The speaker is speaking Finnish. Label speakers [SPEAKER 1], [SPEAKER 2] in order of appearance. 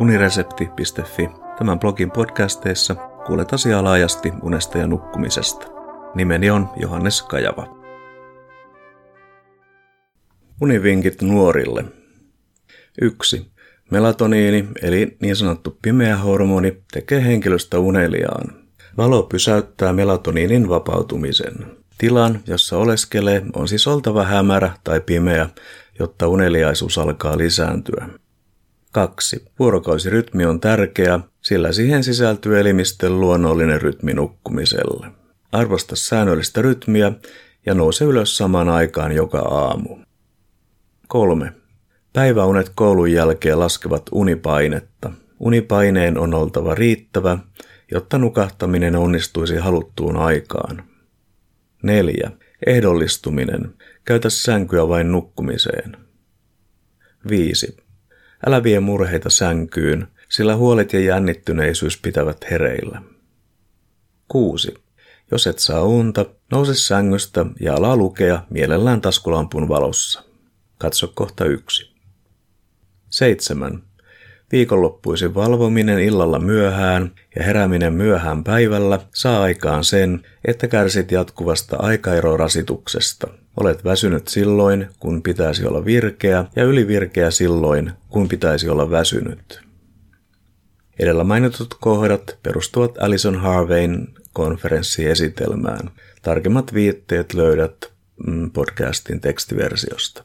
[SPEAKER 1] uniresepti.fi. Tämän blogin podcasteissa kuulet asiaa laajasti unesta ja nukkumisesta. Nimeni on Johannes Kajava. Univinkit nuorille. 1. Melatoniini, eli niin sanottu pimeä hormoni, tekee henkilöstä uneliaan. Valo pysäyttää melatoniinin vapautumisen. Tilan, jossa oleskelee, on siis oltava hämärä tai pimeä, jotta uneliaisuus alkaa lisääntyä. 2. Vuorokausirytmi on tärkeä, sillä siihen sisältyy elimistön luonnollinen rytmi nukkumiselle. Arvosta säännöllistä rytmiä ja nouse ylös samaan aikaan joka aamu. 3. Päiväunet koulun jälkeen laskevat unipainetta. Unipaineen on oltava riittävä, jotta nukahtaminen onnistuisi haluttuun aikaan. 4. Ehdollistuminen. Käytä sänkyä vain nukkumiseen. 5. Älä vie murheita sänkyyn, sillä huolet ja jännittyneisyys pitävät hereillä. 6. Jos et saa unta, nouse sängystä ja ala lukea mielellään taskulampun valossa. Katso kohta yksi. 7. Viikonloppuisin valvominen illalla myöhään ja herääminen myöhään päivällä saa aikaan sen, että kärsit jatkuvasta aikaerorasituksesta. Olet väsynyt silloin, kun pitäisi olla virkeä, ja ylivirkeä silloin, kun pitäisi olla väsynyt. Edellä mainitut kohdat perustuvat Alison Harveyn konferenssiesitelmään. Tarkemmat viitteet löydät mm, podcastin tekstiversiosta.